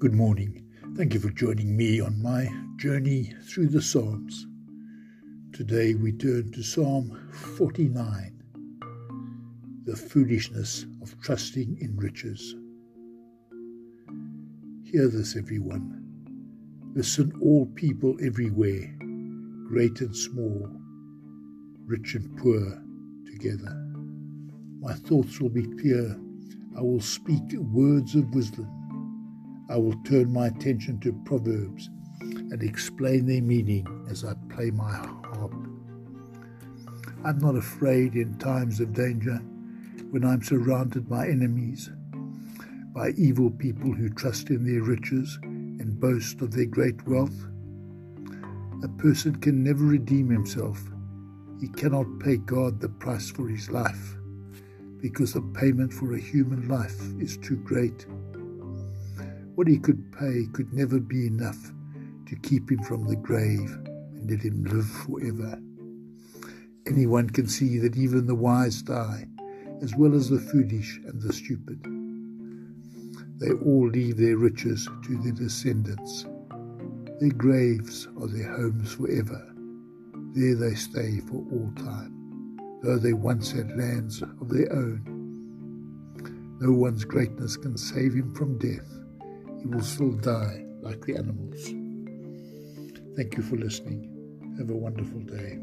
Good morning. Thank you for joining me on my journey through the Psalms. Today we turn to Psalm 49 The Foolishness of Trusting in Riches. Hear this, everyone. Listen, all people everywhere, great and small, rich and poor, together. My thoughts will be clear. I will speak words of wisdom. I will turn my attention to Proverbs and explain their meaning as I play my harp. I'm not afraid in times of danger when I'm surrounded by enemies, by evil people who trust in their riches and boast of their great wealth. A person can never redeem himself. He cannot pay God the price for his life because the payment for a human life is too great. What he could pay could never be enough to keep him from the grave and let him live forever. Anyone can see that even the wise die, as well as the foolish and the stupid. They all leave their riches to their descendants. Their graves are their homes forever. There they stay for all time, though they once had lands of their own. No one's greatness can save him from death he will still die like the animals. Thank you for listening. Have a wonderful day.